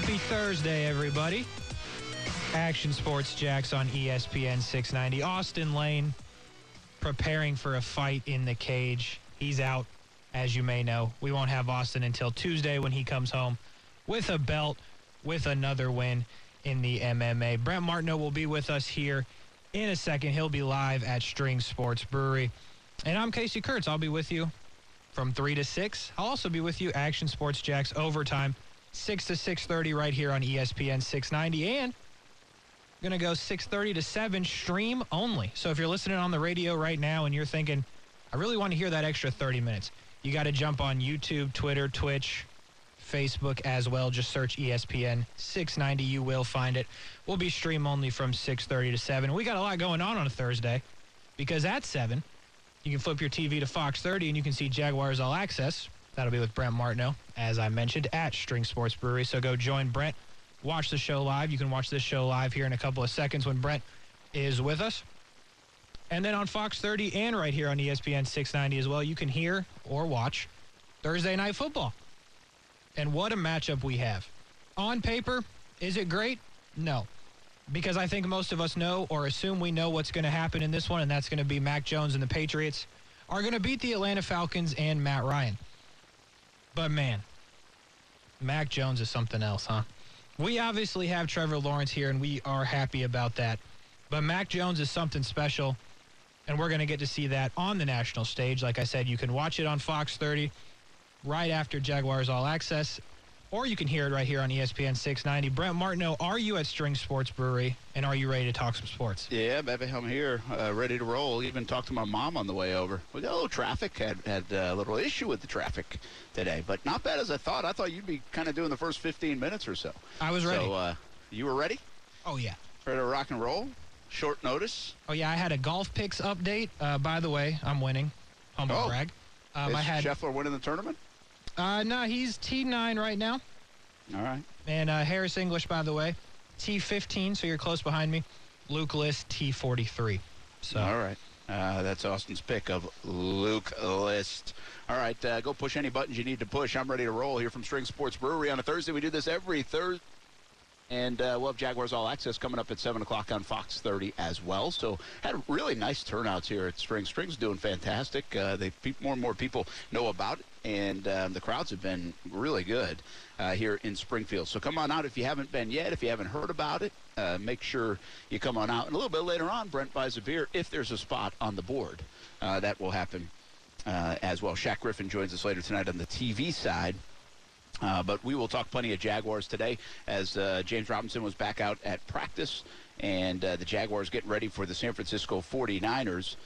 Happy Thursday, everybody. Action Sports Jax on ESPN 690. Austin Lane preparing for a fight in the cage. He's out, as you may know. We won't have Austin until Tuesday when he comes home with a belt, with another win in the MMA. Brent Martineau will be with us here in a second. He'll be live at String Sports Brewery. And I'm Casey Kurtz. I'll be with you from 3 to 6. I'll also be with you, Action Sports Jax overtime. 6 to 6.30 right here on ESPN 690 and going to go 6.30 to 7 stream only. So if you're listening on the radio right now and you're thinking i really want to hear that extra 30 minutes you got to jump on youtube twitter twitch facebook as well. Just search espn 690 you will find it. We'll be stream only from 6.30 to 7 we got a lot going on on a thursday because at 7 you can flip your tv to fox 30 and you can see jaguars all access That'll be with Brent Martineau, as I mentioned, at String Sports Brewery. So go join Brent, watch the show live. You can watch this show live here in a couple of seconds when Brent is with us. And then on Fox 30 and right here on ESPN 690 as well, you can hear or watch Thursday Night Football. And what a matchup we have. On paper, is it great? No. Because I think most of us know or assume we know what's going to happen in this one, and that's going to be Mac Jones and the Patriots are going to beat the Atlanta Falcons and Matt Ryan. But man, Mac Jones is something else, huh? We obviously have Trevor Lawrence here, and we are happy about that. But Mac Jones is something special, and we're going to get to see that on the national stage. Like I said, you can watch it on Fox 30 right after Jaguars All Access, or you can hear it right here on ESPN 690. Brent Martineau, are you at String Sports Brewery, and are you ready to talk some sports? Yeah, baby, I'm here, uh, ready to roll. Even talked to my mom on the way over. We got a little traffic, had had a little issue with the traffic today, but not bad as I thought. I thought you'd be kind of doing the first 15 minutes or so. I was ready. So, uh, you were ready? oh, yeah. Ready to rock and roll? Short notice? Oh yeah, I had a golf picks update. Uh, by the way, I'm winning. Humble Oh. brag. Um, Is I had. Scheffler winning the tournament? Uh, no, he's T9 right now, All right. and uh, Harris English, by the way, T15. So you're close behind me. Luke List T43. So All right. Uh, that's Austin's pick of Luke List. All right, uh, go push any buttons you need to push. I'm ready to roll here from String Sports Brewery on a Thursday. We do this every Thursday. And uh, we'll have Jaguars All Access coming up at 7 o'clock on Fox 30 as well. So had really nice turnouts here at String. String's doing fantastic. Uh, they More and more people know about it, and um, the crowds have been really good uh, here in Springfield. So come on out if you haven't been yet. If you haven't heard about it, uh, make sure you come on out. And a little bit later on, Brent buys a beer if there's a spot on the board. Uh, that will happen uh, as well. Shaq Griffin joins us later tonight on the TV side. Uh, but we will talk plenty of Jaguars today as uh, James Robinson was back out at practice and uh, the Jaguars getting ready for the San Francisco 49ers.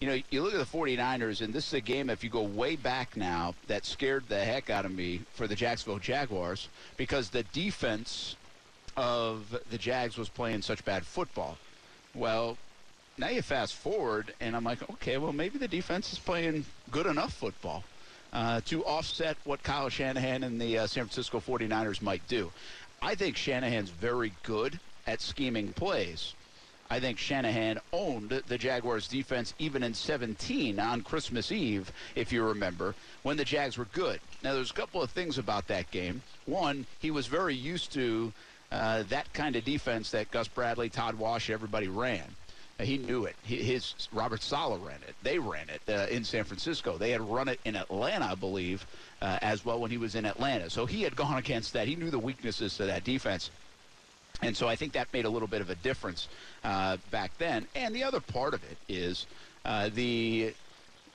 You know, you look at the 49ers, and this is a game, if you go way back now, that scared the heck out of me for the Jacksonville Jaguars because the defense of the Jags was playing such bad football. Well, now you fast forward, and I'm like, okay, well, maybe the defense is playing good enough football uh, to offset what Kyle Shanahan and the uh, San Francisco 49ers might do. I think Shanahan's very good at scheming plays. I think Shanahan owned the Jaguars defense even in 17 on Christmas Eve, if you remember, when the Jags were good. Now, there's a couple of things about that game. One, he was very used to uh, that kind of defense that Gus Bradley, Todd Wash, everybody ran. He knew it. His Robert Saleh ran it. They ran it uh, in San Francisco. They had run it in Atlanta, I believe, uh, as well when he was in Atlanta. So he had gone against that. He knew the weaknesses to that defense. And so I think that made a little bit of a difference uh, back then. And the other part of it is uh, the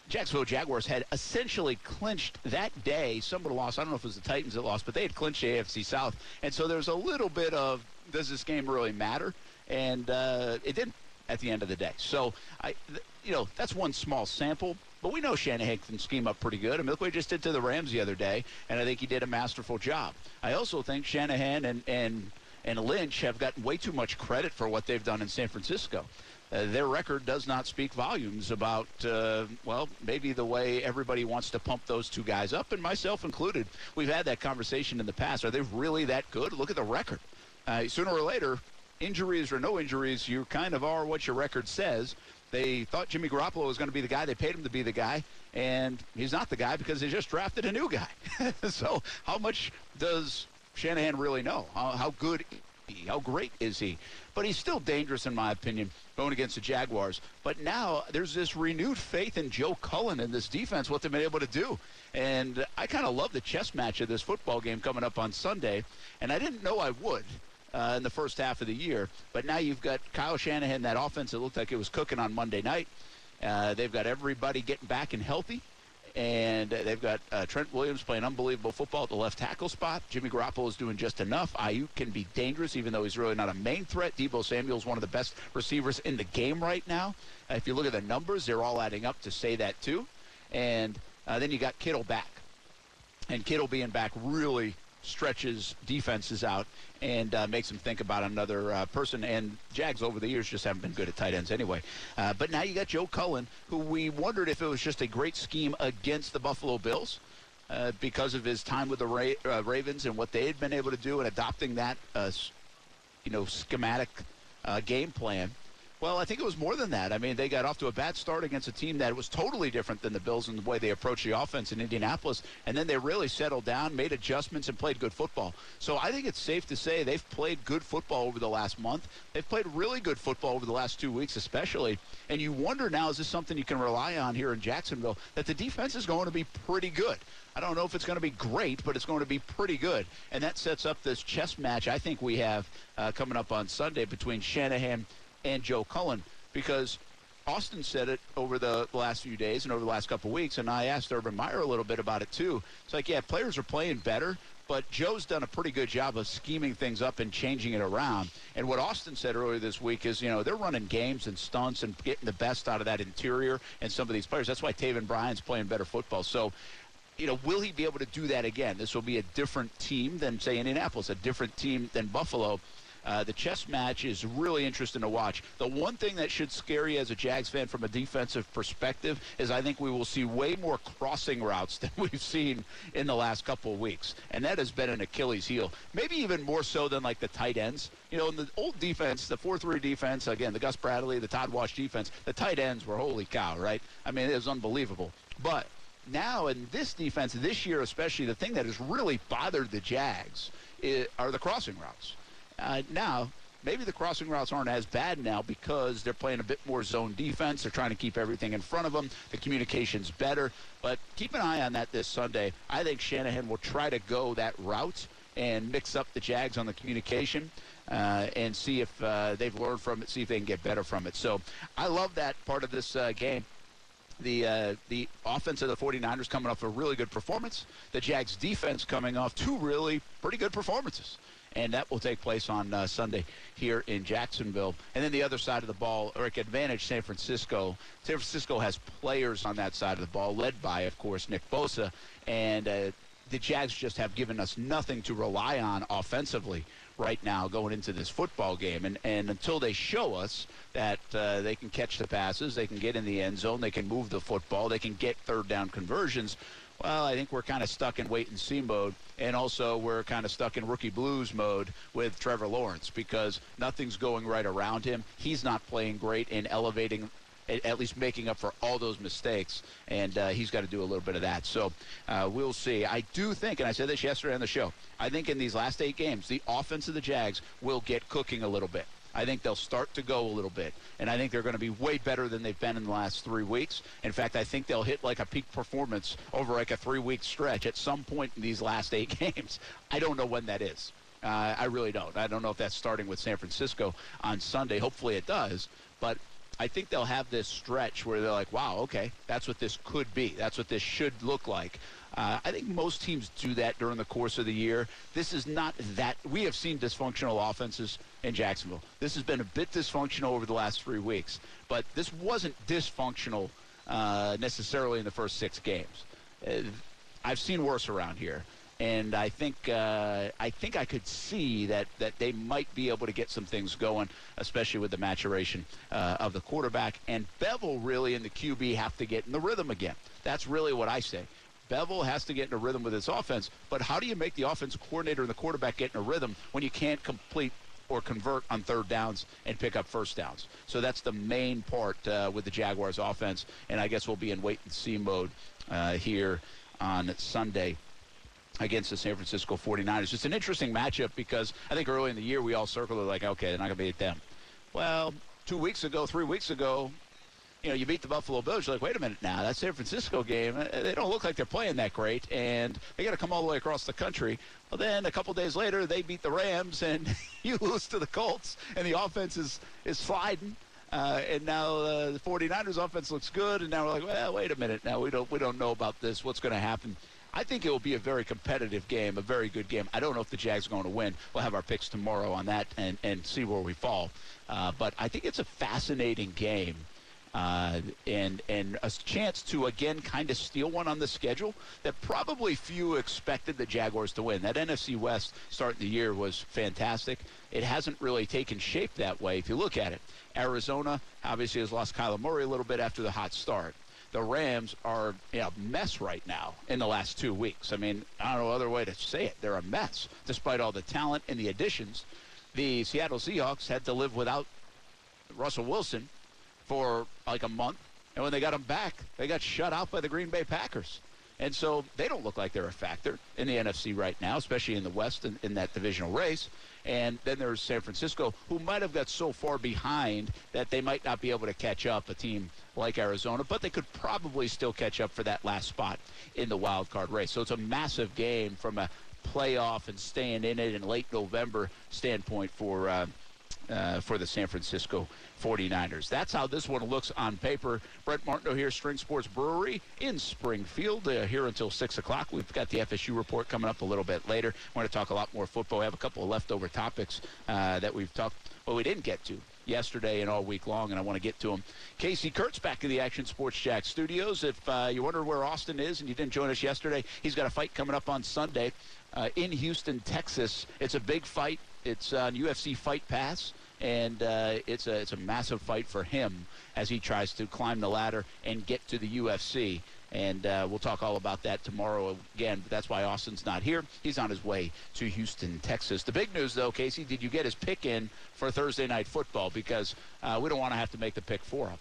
Jacksonville Jaguars had essentially clinched that day. Somebody lost. I don't know if it was the Titans that lost, but they had clinched the AFC South. And so there's a little bit of does this game really matter? And uh, it didn't at the end of the day. So I, th- you know, that's one small sample. But we know Shanahan can scheme up pretty good. I mean, look what he just did to the Rams the other day, and I think he did a masterful job. I also think Shanahan and and and Lynch have gotten way too much credit for what they've done in San Francisco. Uh, their record does not speak volumes about, uh, well, maybe the way everybody wants to pump those two guys up, and myself included. We've had that conversation in the past. Are they really that good? Look at the record. Uh, sooner or later, injuries or no injuries, you kind of are what your record says. They thought Jimmy Garoppolo was going to be the guy. They paid him to be the guy, and he's not the guy because they just drafted a new guy. so, how much does Shanahan really know? How, how good he? How great is he? But he's still dangerous, in my opinion, going against the Jaguars. But now there's this renewed faith in Joe Cullen and this defense, what they've been able to do. And I kind of love the chess match of this football game coming up on Sunday. And I didn't know I would. Uh, in the first half of the year. But now you've got Kyle Shanahan, that offense that looked like it was cooking on Monday night. Uh, they've got everybody getting back and healthy. And they've got uh, Trent Williams playing unbelievable football at the left tackle spot. Jimmy Garoppolo is doing just enough. Aiyuk can be dangerous, even though he's really not a main threat. Deebo Samuel is one of the best receivers in the game right now. Uh, if you look at the numbers, they're all adding up to say that too. And uh, then you got Kittle back, and Kittle being back really stretches defenses out and uh, makes them think about another uh, person. And Jags over the years just haven't been good at tight ends anyway. Uh, but now you got Joe Cullen, who we wondered if it was just a great scheme against the Buffalo Bills. Uh, because of his time with the Ra- uh, Ravens and what they had been able to do in adopting that, uh, you know, schematic game plan, well, I think it was more than that. I mean, they got off to a bad start against a team that was totally different than the Bills in the way they approached the offense in Indianapolis, and then they really settled down, made adjustments, and played good football. So I think it's safe to say they've played good football over the last month. They've played really good football over the last two weeks, especially. And you wonder now, is this something you can rely on here in Jacksonville, that the defense is going to be pretty good? I don't know if it's going to be great, but it's going to be pretty good. And that sets up this chess match I think we have uh, coming up on Sunday between Shanahan and Joe Cullen because Austin said it over the last few days and over the last couple of weeks, and I asked Urban Meyer a little bit about it too. It's like, yeah, players are playing better, but Joe's done a pretty good job of scheming things up and changing it around. And what Austin said earlier this week is, you know, they're running games and stunts and getting the best out of that interior and some of these players. That's why Taven Bryan's playing better football. So, you know, will he be able to do that again? This will be a different team than, say, Indianapolis, a different team than Buffalo. Uh, the chess match is really interesting to watch. The one thing that should scare you as a Jags fan from a defensive perspective is I think we will see way more crossing routes than we've seen in the last couple of weeks. And that has been an Achilles heel. Maybe even more so than like the tight ends. You know, in the old defense, the 4 3 defense, again, the Gus Bradley, the Todd Wash defense, the tight ends were holy cow, right? I mean, it was unbelievable. But now in this defense, this year especially, the thing that has really bothered the Jags is, are the crossing routes. Uh, now, maybe the crossing routes aren't as bad now because they're playing a bit more zone defense. They're trying to keep everything in front of them. The communication's better. But keep an eye on that this Sunday. I think Shanahan will try to go that route and mix up the Jags on the communication uh, and see if uh, they've learned from it, see if they can get better from it. So I love that part of this uh, game the uh, the offense of the 49ers coming off a really good performance. The Jags defense coming off two really pretty good performances and that will take place on uh, Sunday here in Jacksonville. And then the other side of the ball, Eric, advantage San Francisco. San Francisco has players on that side of the ball, led by, of course, Nick Bosa, and uh, the Jags just have given us nothing to rely on offensively right now going into this football game. And, and until they show us that uh, they can catch the passes, they can get in the end zone, they can move the football, they can get third down conversions, well, I think we're kind of stuck in wait and see mode. And also, we're kind of stuck in rookie blues mode with Trevor Lawrence because nothing's going right around him. He's not playing great in elevating at least making up for all those mistakes, and uh, he's got to do a little bit of that. So uh, we'll see. I do think, and I said this yesterday on the show, I think in these last eight games, the offense of the Jags will get cooking a little bit. I think they'll start to go a little bit. And I think they're going to be way better than they've been in the last three weeks. In fact, I think they'll hit like a peak performance over like a three week stretch at some point in these last eight games. I don't know when that is. Uh, I really don't. I don't know if that's starting with San Francisco on Sunday. Hopefully it does. But I think they'll have this stretch where they're like, wow, okay, that's what this could be. That's what this should look like. Uh, I think most teams do that during the course of the year. This is not that. We have seen dysfunctional offenses in Jacksonville. This has been a bit dysfunctional over the last three weeks, but this wasn't dysfunctional uh, necessarily in the first six games. Uh, I've seen worse around here and I think uh, I think I could see that that they might be able to get some things going, especially with the maturation uh, of the quarterback and Bevell. Really, in the QB, have to get in the rhythm again. That's really what I say. Bevell has to get in a rhythm with his offense, but how do you make the offense coordinator and the quarterback get in a rhythm when you can't complete or convert on third downs and pick up first downs. So that's the main part uh, with the Jaguars offense, and I guess we'll be in wait and see mode uh, here on Sunday against the San Francisco 49ers. It's an interesting matchup because I think early in the year we all circled it like, okay, they're not going to beat them. Well, two weeks ago, three weeks ago, you know, you beat the Buffalo Bills. You're like, wait a minute now, that San Francisco game, uh, they don't look like they're playing that great, and they got to come all the way across the country. Well, then a couple days later, they beat the Rams, and you lose to the Colts, and the offense is, is sliding. Uh, and now uh, the 49ers offense looks good, and now we're like, well, wait a minute. Now we don't we don't know about this. What's going to happen? I think it will be a very competitive game, a very good game. I don't know if the Jags are going to win. We'll have our picks tomorrow on that and, and see where we fall. Uh, but I think it's a fascinating game. Uh, and and a chance to again kind of steal one on the schedule that probably few expected the Jaguars to win. That NFC West starting the year was fantastic. It hasn't really taken shape that way if you look at it. Arizona obviously has lost Kyler Murray a little bit after the hot start the Rams are a mess right now in the last two weeks. I mean, I don't know other way to say it. They're a mess, despite all the talent and the additions. The Seattle Seahawks had to live without Russell Wilson for like a month, and when they got him back, they got shut out by the Green Bay Packers. And so they don't look like they're a factor in the NFC right now, especially in the West in, in that divisional race. And then there's San Francisco, who might have got so far behind that they might not be able to catch up a team like Arizona, but they could probably still catch up for that last spot in the wild card race. So it's a massive game from a playoff and staying in it in late November standpoint for uh, uh, for the San Francisco 49ers. That's how this one looks on paper. Brent Martineau here, String Sports Brewery in Springfield, uh, here until 6 o'clock. We've got the FSU report coming up a little bit later. We're going to talk a lot more football. We have a couple of leftover topics uh, that we've talked, well, we didn't get to yesterday and all week long, and I want to get to them. Casey Kurtz back in the Action Sports Jack studios. If uh, you wonder where Austin is and you didn't join us yesterday, he's got a fight coming up on Sunday uh, in Houston, Texas. It's a big fight. It's on UFC Fight Pass and uh, it's a it's a massive fight for him as he tries to climb the ladder and get to the UFC. And uh, we'll talk all about that tomorrow again. But that's why Austin's not here. He's on his way to Houston, Texas. The big news, though, Casey, did you get his pick in for Thursday night football? Because uh, we don't want to have to make the pick for him.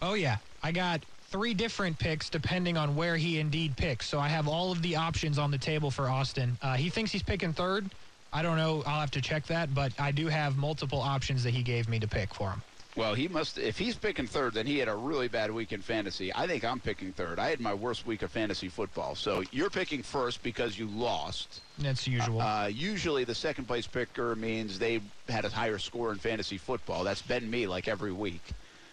Oh yeah, I got three different picks depending on where he indeed picks. So I have all of the options on the table for Austin. Uh, he thinks he's picking third. I don't know. I'll have to check that, but I do have multiple options that he gave me to pick for him. Well, he must. If he's picking third, then he had a really bad week in fantasy. I think I'm picking third. I had my worst week of fantasy football. So you're picking first because you lost. That's usual. Uh, usually, the second place picker means they had a higher score in fantasy football. That's been me like every week.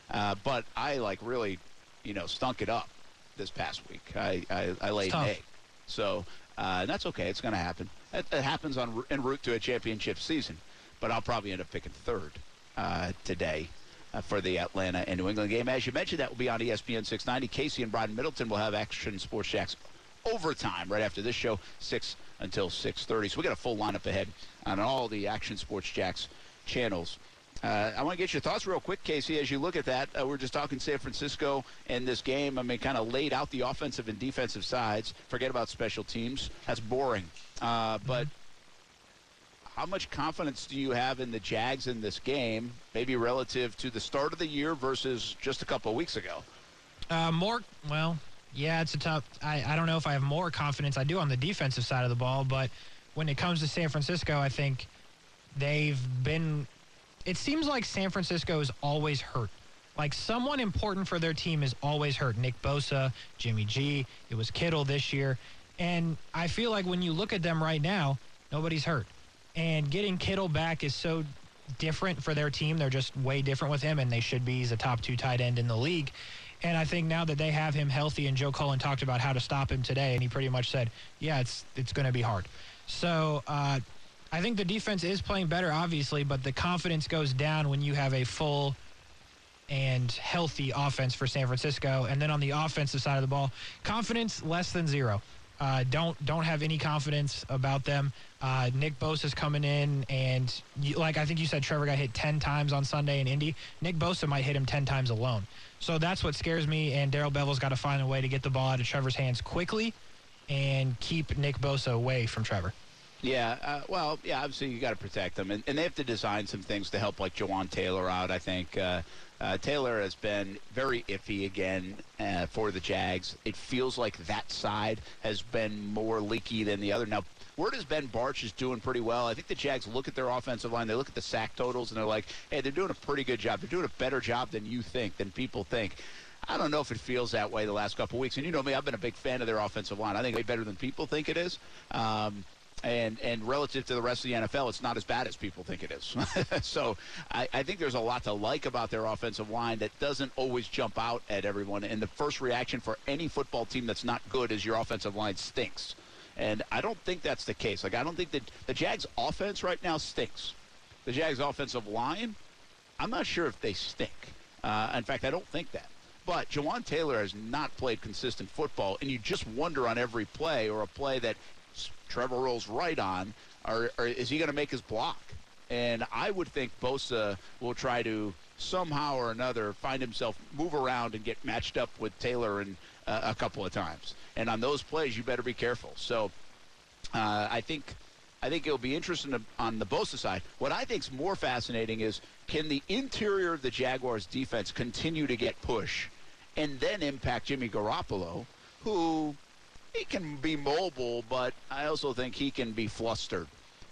Uh, but I like really, you know, stunk it up this past week. I I, I laid an egg. So uh, that's okay. It's going to happen. That, happens on en route to a championship season. But I'll probably end up picking third uh, today uh, for the Atlanta and New England game. As you mentioned, that will be on ESPN 690. Casey and Brian Middleton will have Action Sports Jax overtime right after this show, 6 until 6.30. So we got a full lineup ahead on all the Action Sports Jax channels. Uh, I want to get your thoughts real quick, Casey. As you look at that, uh, we're just talking San Francisco and this game. I mean, kind of laid out the offensive and defensive sides. Forget about special teams. That's boring. Uh, but how much confidence do you have in the Jags in this game, maybe relative to the start of the year versus just a couple of weeks ago? Uh, more, well, yeah, it's a tough. I, I don't know if I have more confidence. I do on the defensive side of the ball, but when it comes to San Francisco, I think they've been it seems like San Francisco is always hurt. Like someone important for their team is always hurt. Nick Bosa, Jimmy G, it was Kittle this year. And I feel like when you look at them right now, nobody's hurt. And getting Kittle back is so different for their team. They're just way different with him, and they should be. He's a top two tight end in the league. And I think now that they have him healthy, and Joe Cullen talked about how to stop him today, and he pretty much said, yeah, it's it's going to be hard. So uh, I think the defense is playing better, obviously, but the confidence goes down when you have a full and healthy offense for San Francisco. And then on the offensive side of the ball, confidence less than zero. Uh, don't don't have any confidence about them. Uh, Nick is coming in, and you, like I think you said, Trevor got hit ten times on Sunday in Indy. Nick Bosa might hit him ten times alone. So that's what scares me. And Darrell Bevell's got to find a way to get the ball out of Trevor's hands quickly, and keep Nick Bosa away from Trevor. Yeah, uh, well, yeah, obviously you got to protect them, and, and they have to design some things to help, like Jawaan Taylor out. I think uh, uh, Taylor has been very iffy again uh, for the Jags. It feels like that side has been more leaky than the other. Now, word has Ben Bartch is doing pretty well. I think the Jags look at their offensive line, they look at the sack totals, and they're like, hey, they're doing a pretty good job. They're doing a better job than you think, than people think. I don't know if it feels that way the last couple weeks. And you know me, I've been a big fan of their offensive line. I think they better than people think it is. Um, and and relative to the rest of the NFL, it's not as bad as people think it is. so I, I, think there's a lot to like about their offensive line that doesn't always jump out at everyone. And the first reaction for any football team that's not good is your offensive line stinks. And I don't think that's the case. Like I don't think that the Jags offense right now stinks. The Jags offensive line, I'm not sure if they stink. Uh, in fact, I don't think that. But Jawaan Taylor has not played consistent football, and you just wonder on every play or a play that Trevor rolls right on, or, or is he going to make his block? And I would think Bosa will try to somehow or another find himself move around and get matched up with Taylor and uh, a couple of times. And on those plays, you better be careful. So uh, I think I think it'll be interesting on the Bosa side. What I think is more fascinating is can the interior of the Jaguars defense continue to get push and then impact Jimmy Garoppolo, who he can be mobile, but I also think he can be flustered.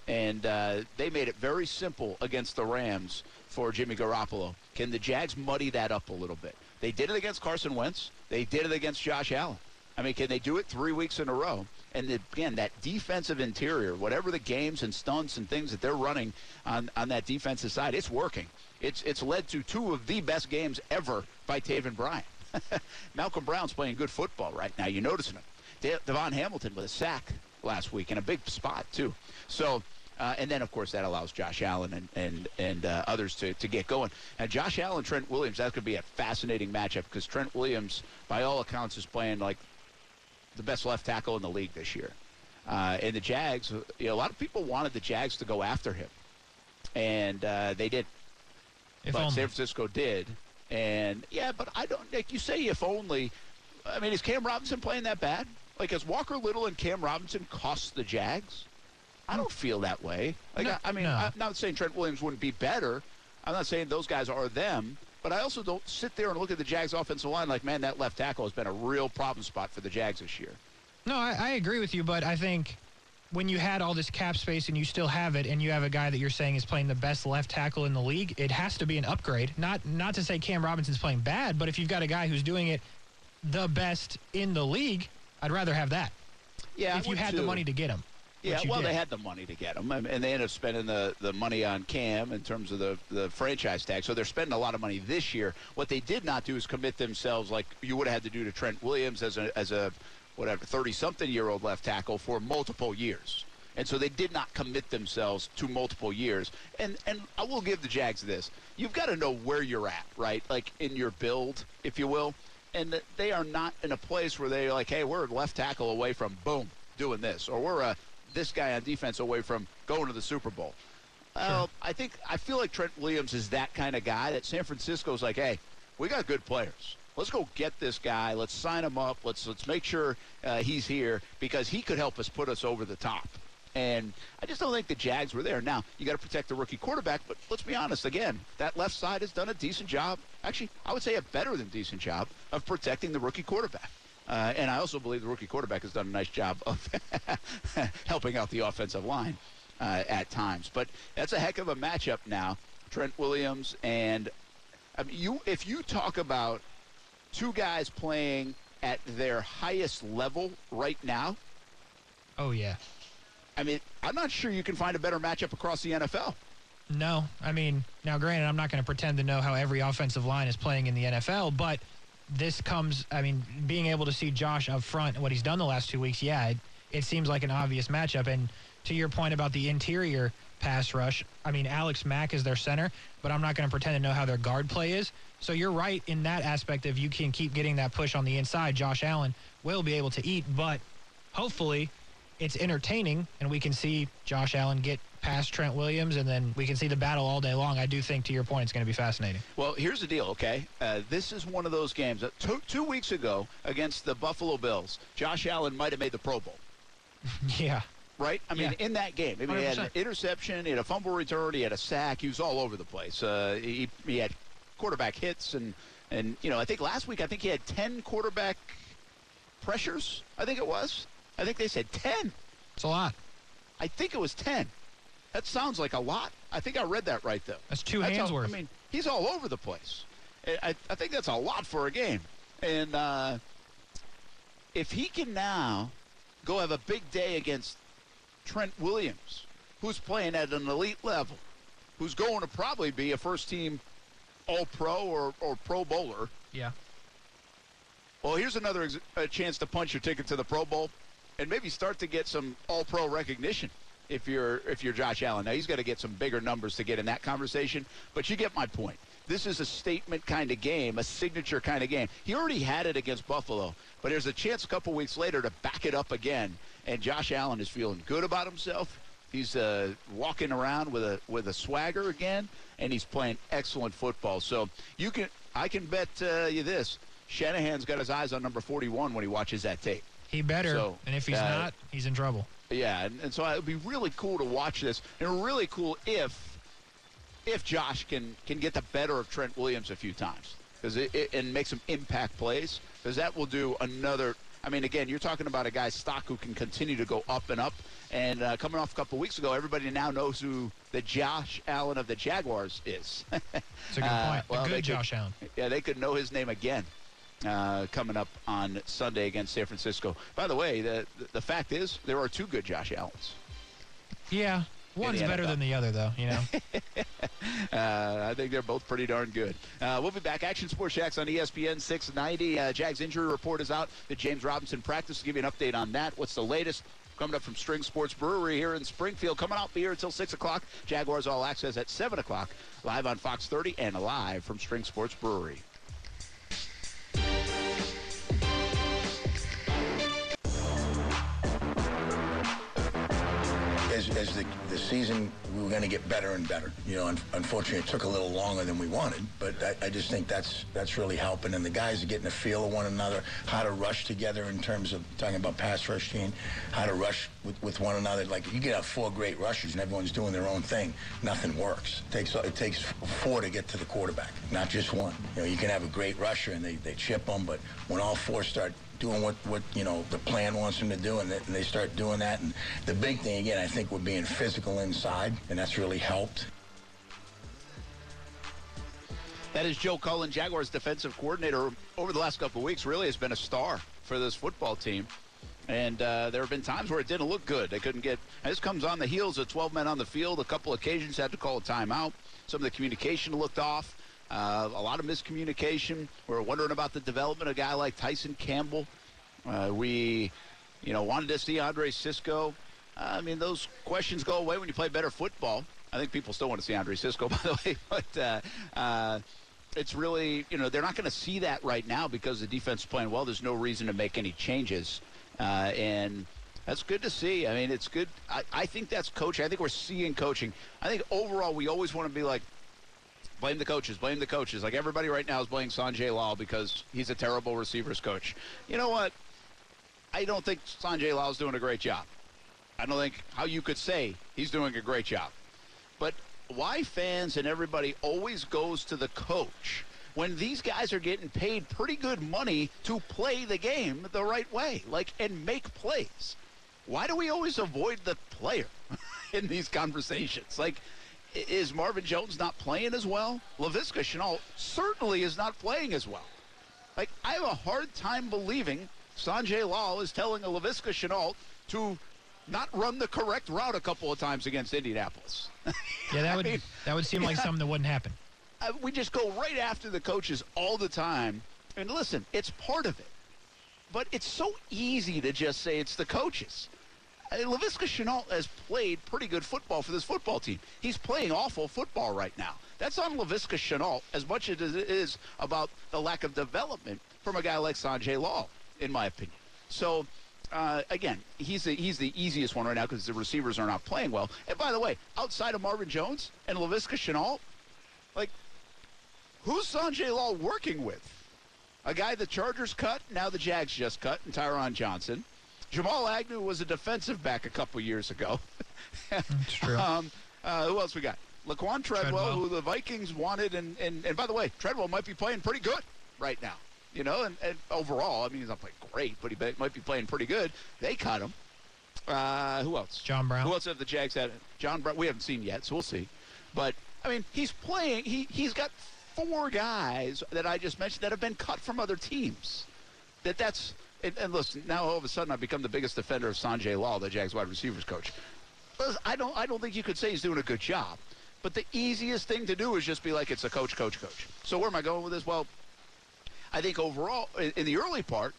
And uh, they made it very simple against the Rams for Jimmy Garoppolo. Can the Jags muddy that up a little bit? They did it against Carson Wentz. They did it against Josh Allen. I mean, can they do it three weeks in a row? And again, that defensive interior, whatever the games and stunts and things that they're running on, on that defensive side, it's working. It's it's led to two of the best games ever by Taven Bryan. Malcolm Brown's playing good football right now. You're noticing it. De- DaVon Hamilton with a sack last week in a big spot too. So. Uh, and then, of course, that allows Josh Allen and and and uh, others to, to get going. And Josh Allen, Trent Williams, that's going to be a fascinating matchup because Trent Williams, by all accounts, is playing like the best left tackle in the league this year. Uh, and the Jags, you know, a lot of people wanted the Jags to go after him, and uh, they did. If but only. San Francisco did, and yeah, but I don't. Like you say, if only. I mean, is Cam Robinson playing that bad? Like, as Walker Little and Cam Robinson cost the Jags? I don't feel that way. Like, No, I, I mean, no. I'm not saying Trent Williams wouldn't be better. I'm not saying those guys are them. But I also don't sit there and look at the Jags offensive line like, man, that left tackle has been a real problem spot for the Jags this year. No, I, I agree with you, but I think when you had all this cap space and you still have it, and you have a guy that you're saying is playing the best left tackle in the league, it has to be an upgrade. Not not to say Cam Robinson's playing bad, but if you've got a guy who's doing it the best in the league, I'd rather have that. Yeah, if you had the money to get him. Yeah, well, did. they had the money to get him, and and they ended up spending the, the money on Cam in terms of the, the franchise tag. So they're spending a lot of money this year. What they did not do is commit themselves like you would have had to do to Trent Williams as a as a whatever thirty something year old left tackle for multiple years. And so they did not commit themselves to multiple years. And and I will give the Jags this: you've got to know where you're at, right? Like in your build, if you will. And they are not in a place where they're like, hey, we're a left tackle away from boom doing this, or we're a this guy on defense away from going to the Super Bowl. Well, I think I feel like Trent Williams is that kind of guy that San Francisco's like, hey, we got good players. Let's go get this guy. Let's sign him up. Let's let's make sure uh, he's here because he could help us put us over the top. And I just don't think the Jags were there. Now you got to protect the rookie quarterback, but let's be honest. Again, that left side has done a decent job. Actually, I would say a better than decent job of protecting the rookie quarterback. Uh, and I also believe the rookie quarterback has done a nice job of helping out the offensive line uh, at times. But that's a heck of a matchup now. Trent Williams and I mean, you. If you talk about two guys playing at their highest level right now, Oh yeah. I mean, I'm not sure you can find a better matchup across the NFL. No, I mean, now granted, I'm not going to pretend to know how every offensive line is playing in the NFL, but this comes, I mean, being able to see Josh up front and what he's done the last two weeks, yeah, it, it seems like an obvious matchup. And to your point about the interior, pass rush. I mean, Alex Mack is their center, but I'm not going to pretend to know how their guard play is. So you're right in that aspect. If you can keep getting that push on the inside, Josh Allen will be able to eat. But hopefully, it's entertaining, and we can see Josh Allen get past Trent Williams, and then we can see the battle all day long. I do think, to your point, it's going to be fascinating. Well, here's the deal, okay? Uh, this is one of those games. That two, two weeks ago against the Buffalo Bills, Josh Allen might have made the Pro Bowl. yeah. Right? I mean, Yeah. in that game, I mean, he had an interception, he had a fumble return, he had a sack. He was all over the place. Uh, he, he had quarterback hits, and, and, you know, I think last week, I think he had 10 quarterback pressures, I think it was. I think they said 10. It's a lot. I think it was 10. That sounds like a lot. I think I read that right, though. That's two That's hands all- worth. I mean, he's all over the place. I, I, think that's a lot for a game. And uh, if he can now go have a big day against Trent Williams, who's playing at an elite level, who's going to probably be a first team All Pro or, or Pro Bowler. yeah. Well, here's another ex- a chance to punch your ticket to the Pro Bowl, and maybe start to get some All Pro recognition. If you're if you're Josh Allen, now he's got to get some bigger numbers to get in that conversation. But you get my point. This is a statement kind of game, a signature kind of game. He already had it against Buffalo, but there's a chance a couple weeks later to back it up again. And Josh Allen is feeling good about himself. He's uh, walking around with a with a swagger again, and he's playing excellent football. So you can I can bet uh, you this: Shanahan's got his eyes on number 41 when he watches that tape. He better. So, and if he's uh, not, he's in trouble. Yeah, and, and so it would be really cool to watch this, and really cool if if Josh can can get the better of Trent Williams a few times, because it, it and make some impact plays, because that will do another. I mean, again, you're talking about a guy's stock who can continue to go up and up. And uh, coming off a couple weeks ago, everybody now knows who the Josh Allen of the Jaguars is. It's a good Uh, point. well, a they good could- Josh Allen. Yeah, they could know his name again uh, coming up on Sunday against San Francisco. By the way, the the fact is there are two good Josh Allens. Yeah. One's better than the other, though. You know. Uh, I think they're both pretty darn good. Uh, we'll be back. Action Sports Jax on ESPN 690. Uh, Jags injury report is out. The James Robinson practice. Give you an update on that. What's the latest? Coming up from String Sports Brewery here in Springfield. Coming out here until 6 o'clock. Jaguars All Access at 7 o'clock. Live on Fox 30 and live from String Sports Brewery. As, the, the season, we were going to get better and better. You know, un- unfortunately, it took a little longer than we wanted, but I, I just think that's that's really helping. And the guys are getting a feel of one another, how to rush together in terms of talking about pass rushing, how to rush with, with one another. Like you get have four great rushers and everyone's doing their own thing. Nothing works. It takes it takes four to get to the quarterback, not just one. You know, you can have a great rusher and they, they chip them, but when all four start doing what, what you know the plan wants them to do, and, they- start doing that. And the big thing again, I think, we're being physical inside, and that's really helped. That is Joe Cullen, Jaguars defensive coordinator. Over the last couple of weeks, really has been a star for this football team. And uh, there have been times where it didn't look good. They couldn't get. This comes on the heels of 12 men on the field. A couple occasions had to call a timeout. Some of the communication looked off. Uh, a lot of miscommunication. We're wondering about the development of a guy like Tyson Campbell. Uh, we, you know, wanted to see Andre Cisco. I mean, those questions go away when you play better football. I think people still want to see Andre Cisco, by the way, but uh, uh, it's really, you know, they're not going to see that right now because the defense is playing well. There's no reason to make any changes, uh, and that's good to see. I mean, it's good. I, I think that's coaching. I think we're seeing coaching. I think overall, we always want to be like, blame the coaches, blame the coaches. Like everybody right now is blaming Sanjay Lal because he's a terrible receivers coach. You know what? I don't think Sanjay Lal is doing a great job. I don't think how you could say he's doing a great job. But why fans and everybody always goes to the coach when these guys are getting paid pretty good money to play the game the right way, like and make plays? Why do we always avoid the player in these conversations? Like, is Marvin Jones not playing as well? Laviska Shenault certainly is not playing as well. Like, I have a hard time believing Sanjay Lal is telling a Laviska Shenault to not run the correct route a couple of times against Indianapolis. Yeah, that I would mean, that would seem like something that wouldn't happen. Uh, we just go right after the coaches all the time. And listen, it's part of it. But it's so easy to just say it's the coaches. Mean, Laviska Shenault has played pretty good football for this football team. He's playing awful football right now. That's on Laviska Shenault as much as it is about the lack of development from a guy like Sanjay Lal, in my opinion. So, uh, again, he's the, he's the easiest one right now because the receivers are not playing well. And by the way, outside of Marvin Jones and Laviska Shenault, like, who's Sanjay Lal working with? A guy the Chargers cut, now the Jags just cut, and Tyron Johnson. Jamal Agnew was a defensive back a couple years ago. That's true. um, uh, who else we got? Laquan Treadwell, Treadwell. who the Vikings wanted, and, and, and by the way, Treadwell might be playing pretty good right now. You know, and, and overall, I mean, he's not playing great, but he might be playing pretty good. They cut him. Uh, who else? John Brown. Who else have the Jags had? John Brown. We haven't seen yet, so we'll see. But I mean, he's playing. He he's got four guys that I just mentioned that have been cut from other teams. That that's and, and listen. Now all of a sudden, I've become the biggest defender of Sanjay Lal, the Jags wide receivers coach. Listen, I don't I don't think you could say he's doing a good job. But the easiest thing to do is just be like, it's a coach, coach, coach. So where am I going with this? Well, I think overall, in, the early part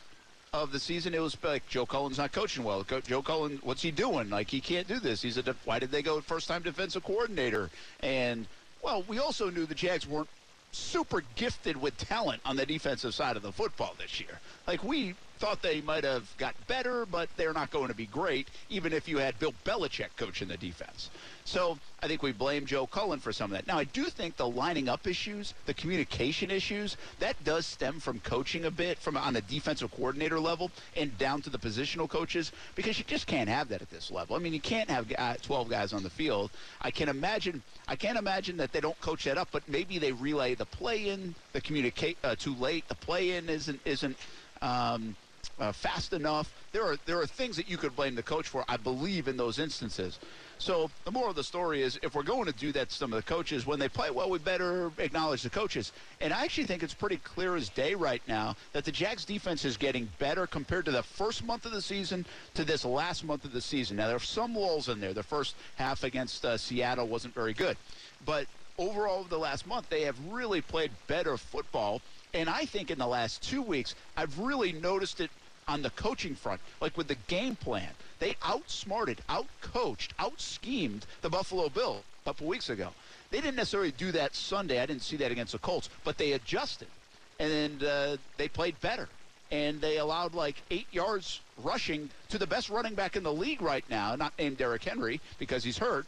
of the season, it was like Joe Cullen's not coaching well. Co- Joe Cullen, what's he doing? Like he can't do this. He's a why did they go first time defensive coordinator? And well, we also knew the Jags weren't super gifted with talent on the defensive side of the football this year. Like we thought they might have got better, but they're not going to be great, even if you had Bill Belichick coaching the defense. So I think we blame Joe Cullen for some of that. Now I do think the lining up issues, the communication issues, that does stem from coaching a bit, from on a defensive coordinator level and down to the positional coaches, because you just can't have that at this level. I mean, you can't have 12 guys on the field. I can imagine. I can't imagine that they don't coach that up, but maybe they relay the play in, the communicate uh, too late. The play in isn't isn't. Um, uh, fast enough. There are there are things that you could blame the coach for. I believe in those instances. So the moral of the story is, if we're going to do that, to some of the coaches when they play well, we better acknowledge the coaches. And I actually think it's pretty clear as day right now that the Jags defense is getting better compared to the first month of the season to this last month of the season. Now there are some lulls in there. The first half against uh, Seattle wasn't very good, but overall over the last month they have really played better football. And I think in the last two weeks, I've really noticed it on the coaching front, like with the game plan. They outsmarted, outcoached, outschemed the Buffalo Bills a couple weeks ago. They didn't necessarily do that Sunday. I didn't see that against the Colts, but they adjusted, and uh, they played better. And they allowed like eight yards rushing to the best running back in the league right now, not named Derrick Henry because he's hurt,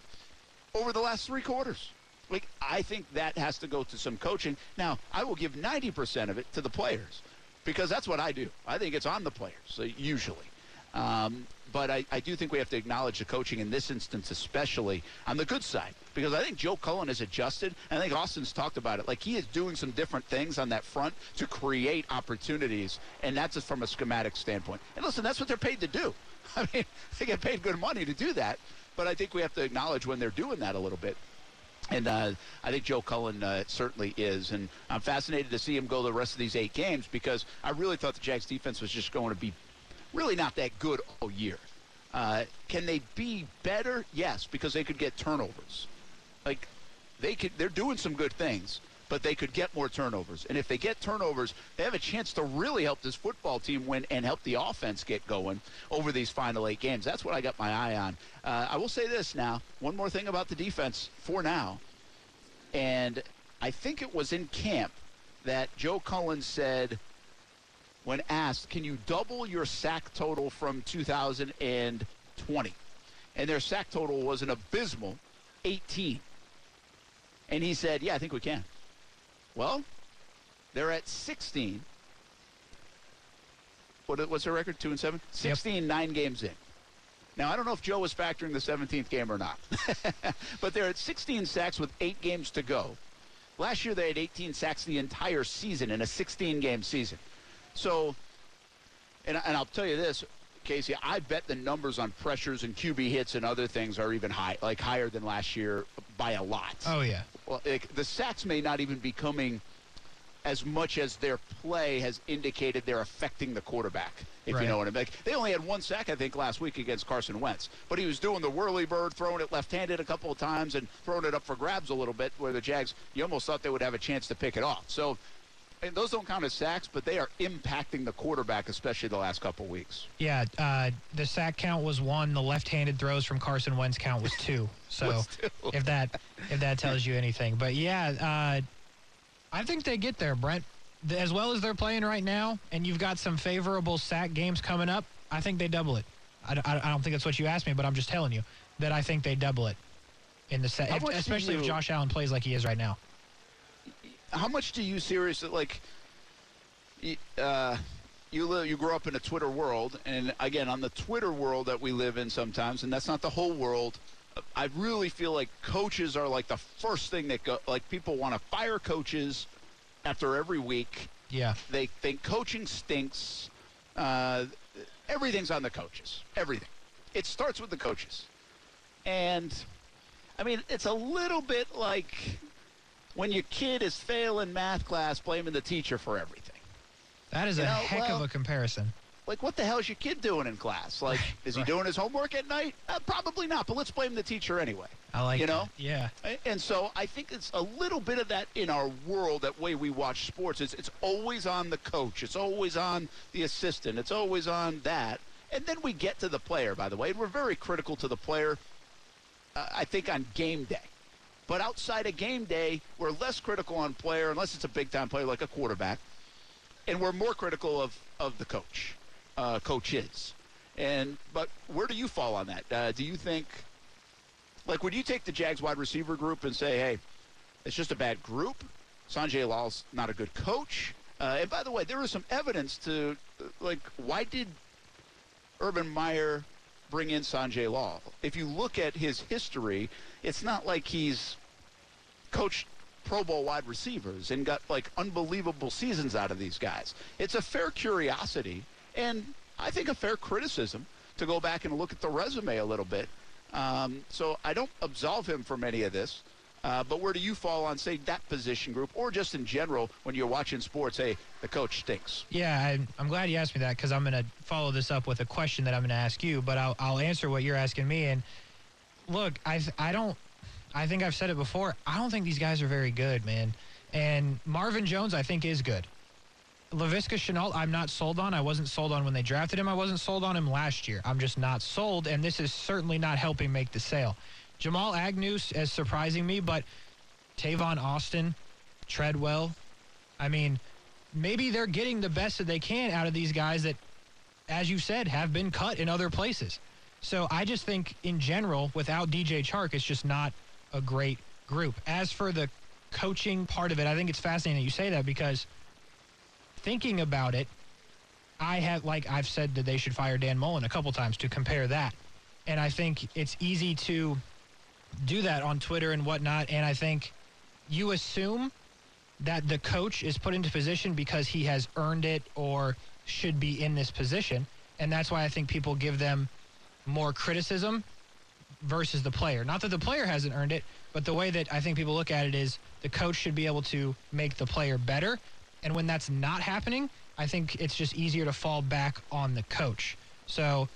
over the last three quarters. Like I think that has to go to some coaching. Now, I will give 90% of it to the players because that's what I do. I think it's on the players uh, usually. Um, but I, I do think we have to acknowledge the coaching in this instance, especially on the good side, because I think Joe Cullen has adjusted, and I think Austin's talked about it. Like he is doing some different things on that front to create opportunities, and that's just from a schematic standpoint. And listen, that's what they're paid to do. I mean, they get paid good money to do that, but I think we have to acknowledge when they're doing that a little bit. And uh, I think Joe Cullen uh, certainly is. And I'm fascinated to see him go the rest of these eight games because I really thought the Jags defense was just going to be really not that good all year. Uh, can they be better? Yes, because they could get turnovers. Like they could, they're doing some good things, but they could get more turnovers. And if they get turnovers, they have a chance to really help this football team win and help the offense get going over these final eight games. That's what I got my eye on. Uh, I will say this now. One more thing about the defense for now, and I think it was in camp that Joe Cullen said when asked, "Can you double your sack total from 2020?" And their sack total was an abysmal 18. And he said, "Yeah, I think we can." Well, they're at 16. What, what's their record? Two and seven. 16, nine games in. Now I don't know if Joe was factoring the 17th game or not, but they're at 16 sacks with eight games to go. Last year they had 18 sacks the entire season in a 16-game season. So, and, and I'll tell you this, Casey, I bet the numbers on pressures and QB hits and other things are even high, like higher than last year by a lot. Oh yeah. Well, like, the sacks may not even be coming as much as their play has indicated they're affecting the quarterback. If Right. you know what I mean. Like, they only had one sack, I think, last week against Carson Wentz, but he was doing the whirly bird, throwing it left-handed a couple of times, and throwing it up for grabs a little bit, where the Jags, you almost thought they would have a chance to pick it off. So. And those don't count as sacks, but they are impacting the quarterback, especially the last couple weeks. Yeah, uh, the sack count was one. The left-handed throws from Carson Wentz count was two. So Was two. if that if that tells you anything, but yeah, uh, I think they get there, Brent. As well as they're playing right now, and you've got some favorable sack games coming up. I think they double it. I, don't- I don't think that's what you asked me, but I'm just telling you that I think they double it in the set, How if- much do especially if Josh Allen plays like he is right now. How much do you seriously like? Uh, you live, you grow up in a Twitter world, and again, on the Twitter world that we live in sometimes, and that's not the whole world. I really feel like coaches are like the first thing that go. Like people want to fire coaches after every week. Yeah, They think coaching stinks. Uh, everything's on the coaches. Everything. It starts with the coaches. And, I mean, it's a little bit like when your kid is failing math class, blaming the teacher for everything. that is You a know, heck of a comparison. Like, what the hell is your kid doing in class? Like, is he Right. doing his homework at night? Uh, probably not, but let's blame the teacher anyway. I like You know? that. Yeah. And so I think it's a little bit of that in our world, that way we watch sports. It's, it's always on the coach. It's always on the assistant. It's always on that. And then we get to the player, by the way. And we're very critical to the player, uh, I think, on game day. But outside of game day, we're less critical on player, unless it's a big-time player like a quarterback. And we're more critical of, of the coach, uh, coaches. And but where do you fall on that? Uh, do you think like, would you take the Jags wide receiver group and say, hey, it's just a bad group? Sanjay Lal's not a good coach. Uh, and by the way, there is some evidence to, like, why did Urban Meyer bring in Sanjay Lal? If you look at his history, it's not like he's coached Pro Bowl wide receivers and got, like, unbelievable seasons out of these guys. It's a fair curiosity and I think a fair criticism to go back and look at the resume a little bit. Um, so I don't absolve him from any of this. Uh, but where do you fall on, say, that position group, or just in general when you're watching sports? Hey, the coach stinks. Yeah, I, I'm glad you asked me that because I'm going to follow this up with a question that I'm going to ask you, but I'll, I'll answer what you're asking me. And look, I I don't, I think I've said it before. I don't think these guys are very good, man. And Marvin Jones, I think, is good. Laviska Shenault, I'm not sold on. I wasn't sold on when they drafted him. I wasn't sold on him last year. I'm just not sold, and this is certainly not helping make the sale. Jamal Agnew is surprising me, but Tavon Austin, Treadwell, I mean, maybe they're getting the best that they can out of these guys that, as you said, have been cut in other places. So I just think, in general, without DJ Chark, it's just not a great group. As for the coaching part of it, I think it's fascinating you say that because thinking about it, I have, like I've said, that they should fire Dan Mullen a couple times to compare that. And I think it's easy to do that on Twitter and whatnot. And I think you assume that the coach is put into position because he has earned it or should be in this position. And that's why I think people give them more criticism versus the player. Not that the player hasn't earned it, but the way that I think people look at it is the coach should be able to make the player better. And when that's not happening, I think it's just easier to fall back on the coach. So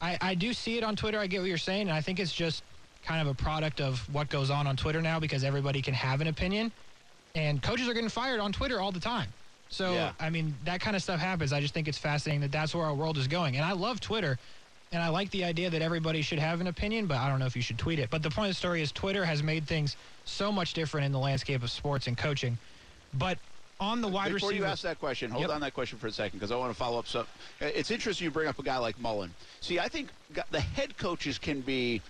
I, I do see it on Twitter. I get what you're saying. And I think it's just kind of a product of what goes on on Twitter now because everybody can have an opinion. And coaches are getting fired on Twitter all the time. So, Yeah. I mean, that kind of stuff happens. I just think it's fascinating that that's where our world is going. And I love Twitter. And I like the idea that everybody should have an opinion, but I don't know if you should tweet it. But the point of the story is Twitter has made things so much different in the landscape of sports and coaching. But on the wide receiver. Before you ask that question, hold Yep. on that question for a second because I want to follow up. So it's interesting you bring up a guy like Mullen. See, I think the head coaches can be,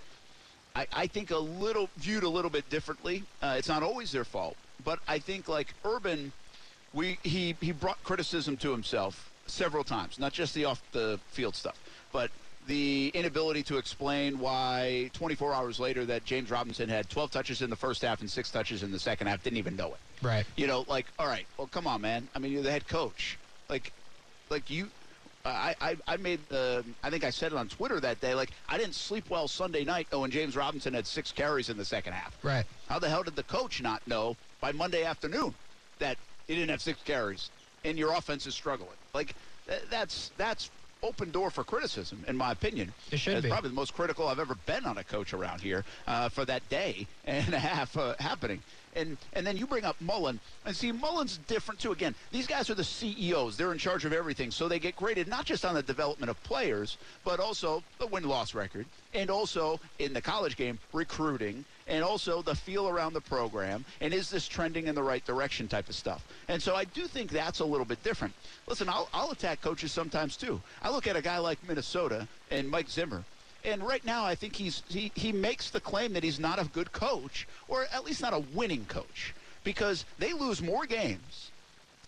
I, I think, a little viewed a little bit differently. Uh, it's not always their fault, but I think like Urban, we he he brought criticism to himself several times, not just the off the field stuff, but the inability to explain why 24 hours later that James Robinson had 12 touches in the first half and six touches in the second half didn't even know it. right? You know, like, all right, well, come on, man. I mean, you're the head coach. Like, like you, I, I, I made the. I think I said it on Twitter that day. Like, I didn't sleep well Sunday night oh, when James Robinson had six carries in the second half. Right. How the hell did the coach not know by Monday afternoon that he didn't have six carries and your offense is struggling? Like, that's that's open door for criticism, in my opinion. It should it's be. probably the most critical I've ever been on a coach around here uh, for that day and a half uh, happening. And and then you bring up Mullen, and see Mullen's different too. Again, these guys are the CEOs; they're in charge of everything, so they get graded not just on the development of players, but also the win-loss record, and also in the college game recruiting, and also the feel around the program, and is this trending in the right direction type of stuff. And so I do think that's a little bit different. Listen, I'll, I'll attack coaches sometimes too. I look at a guy like Minnesota and Mike Zimmer. And right now, I think he's he, he makes the claim that he's not a good coach, or at least not a winning coach, because they lose more games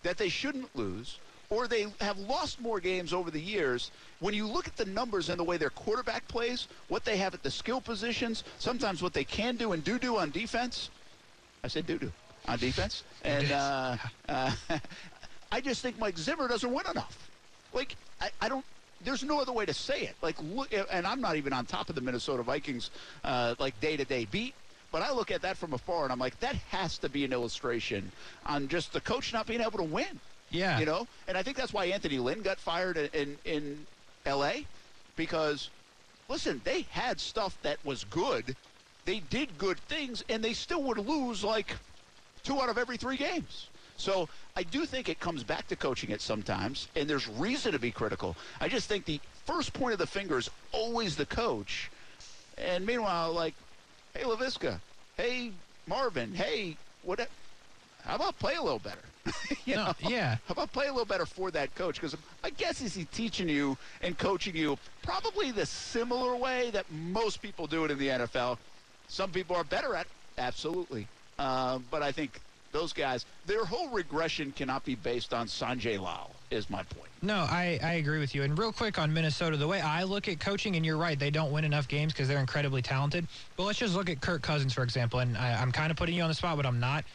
that they shouldn't lose, or they have lost more games over the years. When you look at the numbers and the way their quarterback plays, what they have at the skill positions, sometimes what they can do and do do on defense. I said do do on defense, and uh, uh, I just think Mike Zimmer doesn't win enough. Like I, I don't. There's no other way to say it. Like look, and I'm not even on top of the Minnesota Vikings uh, like day to day beat. But I look at that from afar and I'm like, that has to be an illustration on just the coach not being able to win. Yeah. You know, and I think that's why Anthony Lynn got fired in in, L.A. because listen, they had stuff that was good. They did good things, and they still would lose like two out of every three games. So I do think it comes back to coaching it sometimes, and there's reason to be critical. I just think the first point of the finger is always the coach. And meanwhile, like, hey, Laviska, hey, Marvin, hey, what? How about play a little better? you No, know? yeah. How about play a little better for that coach? Because I guess is he teaching you and coaching you probably the similar way that most people do it in the NFL. Some people are better at, it, absolutely. Um, but I think those guys, their whole regression cannot be based on Sanjay Lal. Is my point. No, I, I agree with you. And real quick on Minnesota, the way I look at coaching, and you're right, they don't win enough games because they're incredibly talented. But let's just look at Kirk Cousins, for example. And I, I'm kind of putting you on the spot, but I'm not.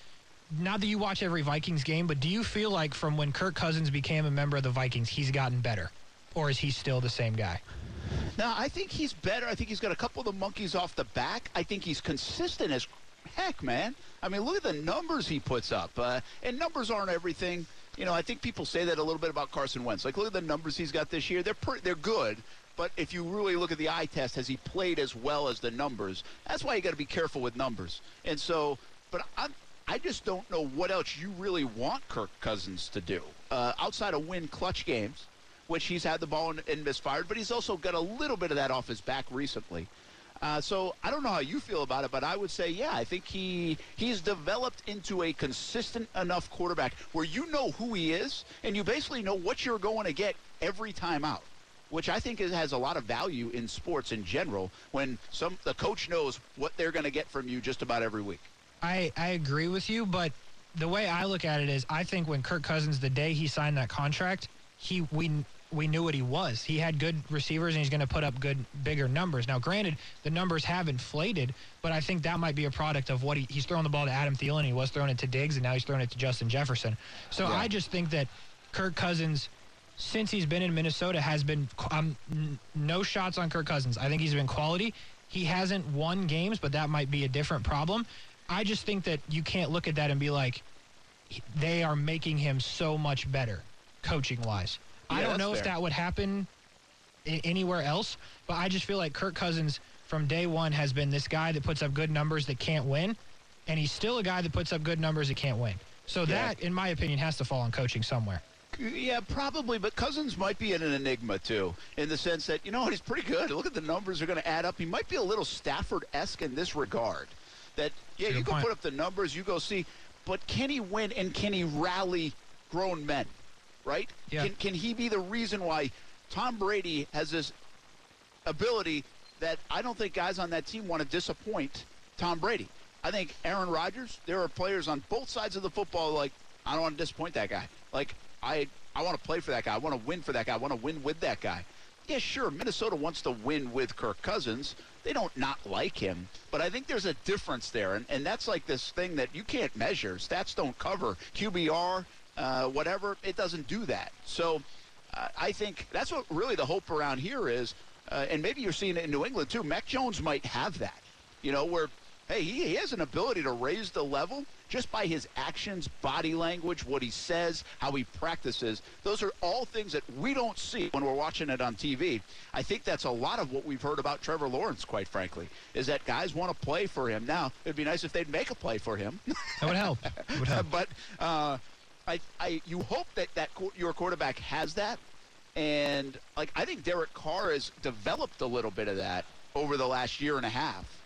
Not that you watch every Vikings game, but do you feel like from when Kirk Cousins became a member of the Vikings, he's gotten better? Or is he still the same guy? No, I think he's better. I think he's got a couple of the monkeys off the back. I think he's consistent as heck, man. I mean, look at the numbers he puts up. Uh, and numbers aren't everything. You know, I think people say that a little bit about Carson Wentz. Like, look at the numbers he's got this year. They're per- they're good. But if you really look at the eye test, has he played as well as the numbers? That's why you got to be careful with numbers. And so, but I'm, I just don't know what else you really want Kirk Cousins to do uh, outside of win clutch games which he's had the ball and, and misfired, but he's also got a little bit of that off his back recently. Uh, so I don't know how you feel about it, but I would say, yeah, I think he he's developed into a consistent enough quarterback where you know who he is and you basically know what you're going to get every time out, which I think is, has a lot of value in sports in general when some the coach knows what they're going to get from you just about every week. I, I agree with you, but the way I look at it is I think when Kirk Cousins, the day he signed that contract, he we we knew what he was. He had good receivers and he's going to put up good, bigger numbers. Now, granted, the numbers have inflated, but I think that might be a product of what he, he's throwing the ball to Adam Thielen. He was throwing it to Diggs, and now he's throwing it to Justin Jefferson. So Yeah. I just think that Kirk Cousins, since he's been in Minnesota, has been um, n- no shots on Kirk Cousins. I think he's been quality. He hasn't won games, but that might be a different problem. I just think that you can't look at that and be like, they are making him so much better coaching wise. I don't know if that would happen I- anywhere else, but I just feel like Kirk Cousins from day one has been this guy that puts up good numbers that can't win, and he's still a guy that puts up good numbers that can't win. So that, in my opinion, has to fall on coaching somewhere. Yeah, probably, but Cousins might be an enigma too, in the sense that you know what he's pretty good. Look at the numbers; are going to add up. He might be a little Stafford-esque in this regard. That yeah, Good you can point. put up the numbers, you go see, but can he win and can he rally grown men? Right? Yeah. Can can he be the reason why Tom Brady has this ability that I don't think guys on that team want to disappoint Tom Brady. I think Aaron Rodgers, there are players on both sides of the football like I don't want to disappoint that guy. Like I I want to play for that guy. I want to win for that guy. I want to win with that guy. Yeah, sure, Minnesota wants to win with Kirk Cousins. They don't not like him, but I think there's a difference there, and, and that's like this thing that you can't measure. Stats don't cover QBR, uh, whatever. It doesn't do that. So uh, I think that's what really the hope around here is, uh, and maybe you're seeing it in New England too. Mac Jones might have that, you know, where hey, he, he has an ability to raise the level just by his actions, body language, what he says, how he practices. Those are all things that we don't see when we're watching it on TV. I think that's a lot of what we've heard about Trevor Lawrence, quite frankly, is that guys want to play for him. Now, it'd be nice if they'd make a play for him. That would help. It would help. but uh, I, I, you hope that, that your quarterback has that. And, like, I think Derek Carr has developed a little bit of that over the last year and a half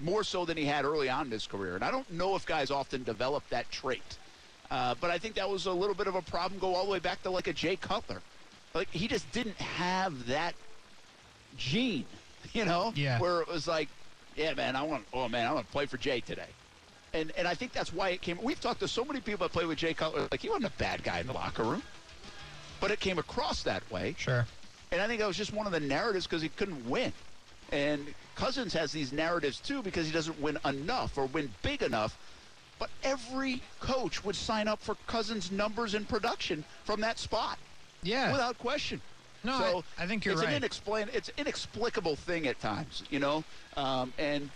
more so than he had early on in his career. And I don't know if guys often develop that trait. Uh, but I think that was a little bit of a problem go all the way back to like a Jay Cutler. Like he just didn't have that gene, you know, Yeah. where it was like, yeah, man, I want, oh man, I want to play for Jay today. And and I think that's why it came. We've talked to so many people that play with Jay Cutler. Like he wasn't a bad guy in the locker room, but it came across that way. Sure. And I think that was just one of the narratives because he couldn't win. And Cousins has these narratives too because he doesn't win enough or win big enough. But every coach would sign up for Cousins' numbers and production from that spot Yeah. without question. No, so I- I think you're it's right. An inexplain, it's an inexplicable thing at times, you know, um, and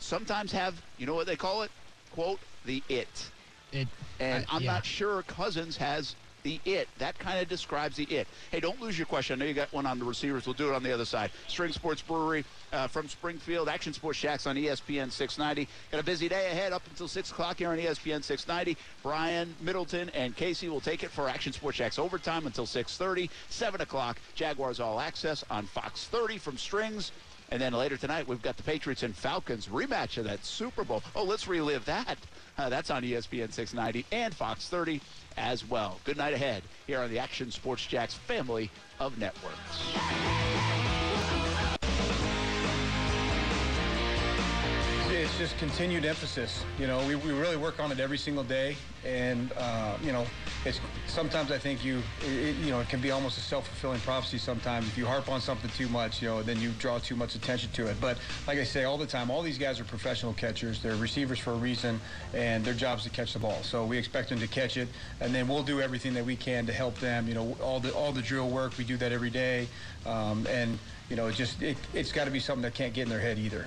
sometimes have you know what they call it? Quote the it. it. And I- I'm yeah. not sure Cousins has the it. That kind of describes the it. Hey, don't lose your question. I know you got one on the receivers. We'll do it on the other side. String Sports Brewery uh, from Springfield. Action Sports Jax on ESPN 690. Got a busy day ahead up until 6 o'clock here on ESPN 690. Brian, Middleton, and Casey will take it for Action Sports Jax overtime until 6.30. 7 o'clock, Jaguars All Access on Fox 30 from Strings. And then later tonight, we've got the Patriots and Falcons rematch of that Super Bowl. Oh, let's relive that. Uh, that's on ESPN 690 and Fox 30 as well. Good night ahead here on the Action Sports Jax family of networks. It's just continued emphasis. You know, we, we really work on it every single day, and uh, you know, it's sometimes I think you, it, you know, it can be almost a self-fulfilling prophecy. Sometimes if you harp on something too much, you know, then you draw too much attention to it. But like I say all the time, all these guys are professional catchers. They're receivers for a reason, and their job is to catch the ball. So we expect them to catch it, and then we'll do everything that we can to help them. You know, all the all the drill work we do that every day, um, and you know, it just it, it's got to be something that can't get in their head either.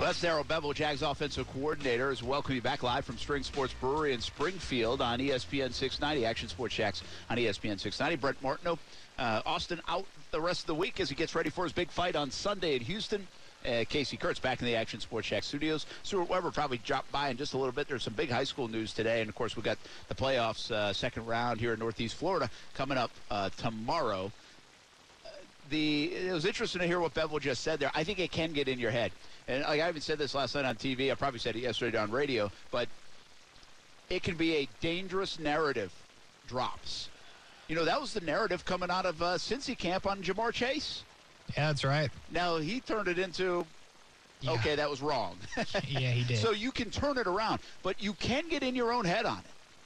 That's Darrell Bevell, Jags offensive coordinator, is welcome you back live from Strings Sports Brewery in Springfield on ESPN 690, Action Sports Jax on ESPN 690. Brent Martineau, uh, Austin out the rest of the week as he gets ready for his big fight on Sunday in Houston. Uh, Casey Kurtz back in the Action Sports Jax studios. Stuart Weber probably dropped by in just a little bit. There's some big high school news today, and of course we got the playoffs uh, second round here in Northeast Florida coming up uh, tomorrow the it was interesting to hear what Bevell just said there. I think it can get in your head, and like I even said this last night on TV. I probably said it yesterday on radio, but it can be a dangerous narrative. Drops. You know that was the narrative coming out of uh, Cincy camp on Ja'Marr Chase. Yeah, that's right. Now he turned it into, Yeah. okay, that was wrong. Yeah, he did. So you can turn it around, but you can get in your own head on it.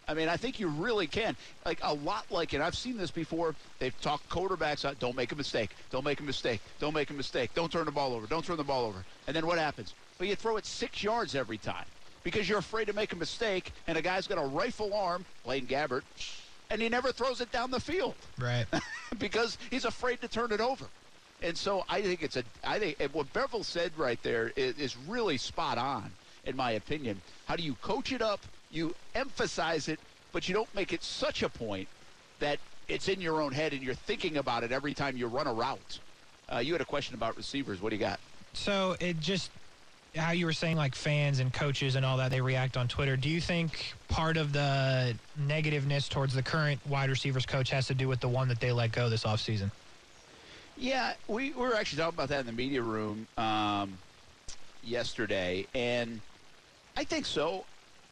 I mean, I think you really can. Like a lot like it. I've seen this before. They've talked quarterbacks out. Don't make a mistake. Don't make a mistake. Don't make a mistake. Don't turn the ball over. Don't turn the ball over. And then what happens? Well, you throw it six yards every time because you're afraid to make a mistake. And a guy's got a rifle arm, Blaine Gabbert, and he never throws it down the field right. because he's afraid to turn it over. And so I think it's a. I think what Bevell said right there is, is really spot on, in my opinion. How do you coach it up? You emphasize it, but you don't make it such a point that it's in your own head and you're thinking about it every time you run a route. Uh, you had a question about receivers. What do you got? So it just how you were saying like fans and coaches and all that they react on Twitter. Do you think part of the negativeness towards the current wide receivers coach has to do with the one that they let go this offseason? Yeah, we, we were actually talking about that in the media room um, yesterday, and I think so.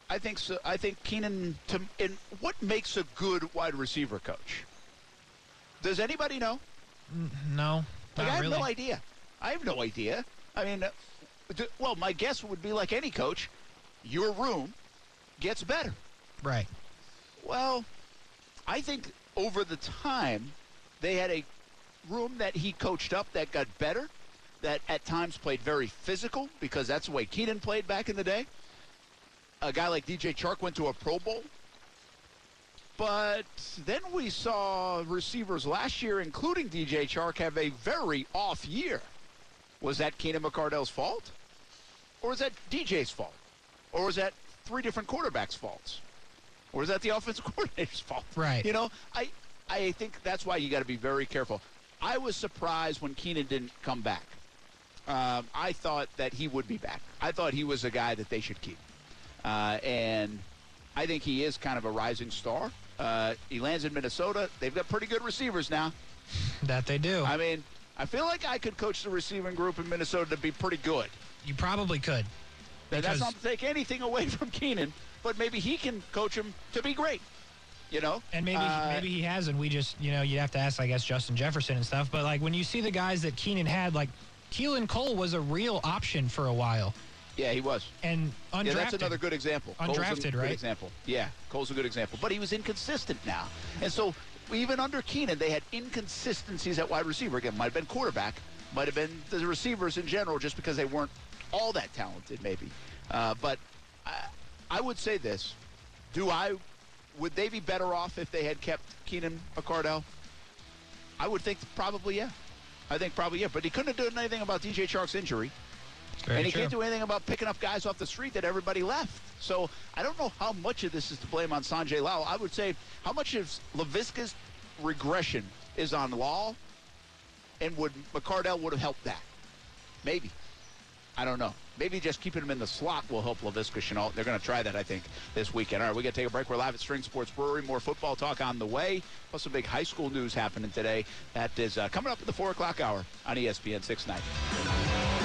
I think so. I think Keenan. To, and what makes a good wide receiver coach? Does anybody know? No, Like, I have really. no idea. I have no idea. I mean, uh, well, my guess would be like any coach, your room gets better. Right. Well, I think over the time they had a room that he coached up that got better, that at times played very physical because that's the way Keenan played back in the day. A guy like DJ Chark went to a Pro Bowl. But then we saw receivers last year, including DJ Chark, have a very off year. Was that Keenan McCardell's fault? Or is that DJ's fault? Or is that three different quarterbacks' faults? Or is that the offensive coordinator's fault? Right. You know, I I think that's why you got to be very careful. I was surprised when Keenan didn't come back. Um, I thought that he would be back. I thought he was a guy that they should keep. Uh, and I think he is kind of a rising star. Uh, he lands in Minnesota. They've got pretty good receivers now. That they do. I mean, I feel like I could coach the receiving group in Minnesota to be pretty good. you probably could. And That's not to take anything away from Keenan, but maybe he can coach him to be great. You know? And maybe Uh, maybe he has, and we just you know you'd have to ask I guess Justin Jefferson and stuff. But like when you see the guys that Keenan had, like Keelan Cole was a real option for a while, Yeah, he was. and undrafted. Yeah, that's another good example. Undrafted, right? example. Yeah, Cole's a good example. But he was inconsistent now. And so even under Keenan, they had inconsistencies at wide receiver. Again, might have been quarterback, might have been the receivers in general, just because they weren't all that talented, maybe. Uh, but I, I would say this: Do I? Would they be better off if they had kept Keenan McCardell? I would think probably yeah. I think probably yeah. But he couldn't have done anything about DJ Chark's injury. Very and he true. can't do anything about picking up guys off the street that everybody left. So I don't know how much of this is to blame on Sanjay Lal. I would say how much of Laviska's regression is on Lal, and would McCardell would have helped that? Maybe. I don't know. Maybe just keeping him in the slot will help Laviska Shenault. They're going to try that, I think, this weekend. All right, we got to take a break. We're live at String Sports Brewery. More football talk on the way. Plus, some big high school news happening today. That is uh, coming up at the 4 o'clock hour on ESPN 690.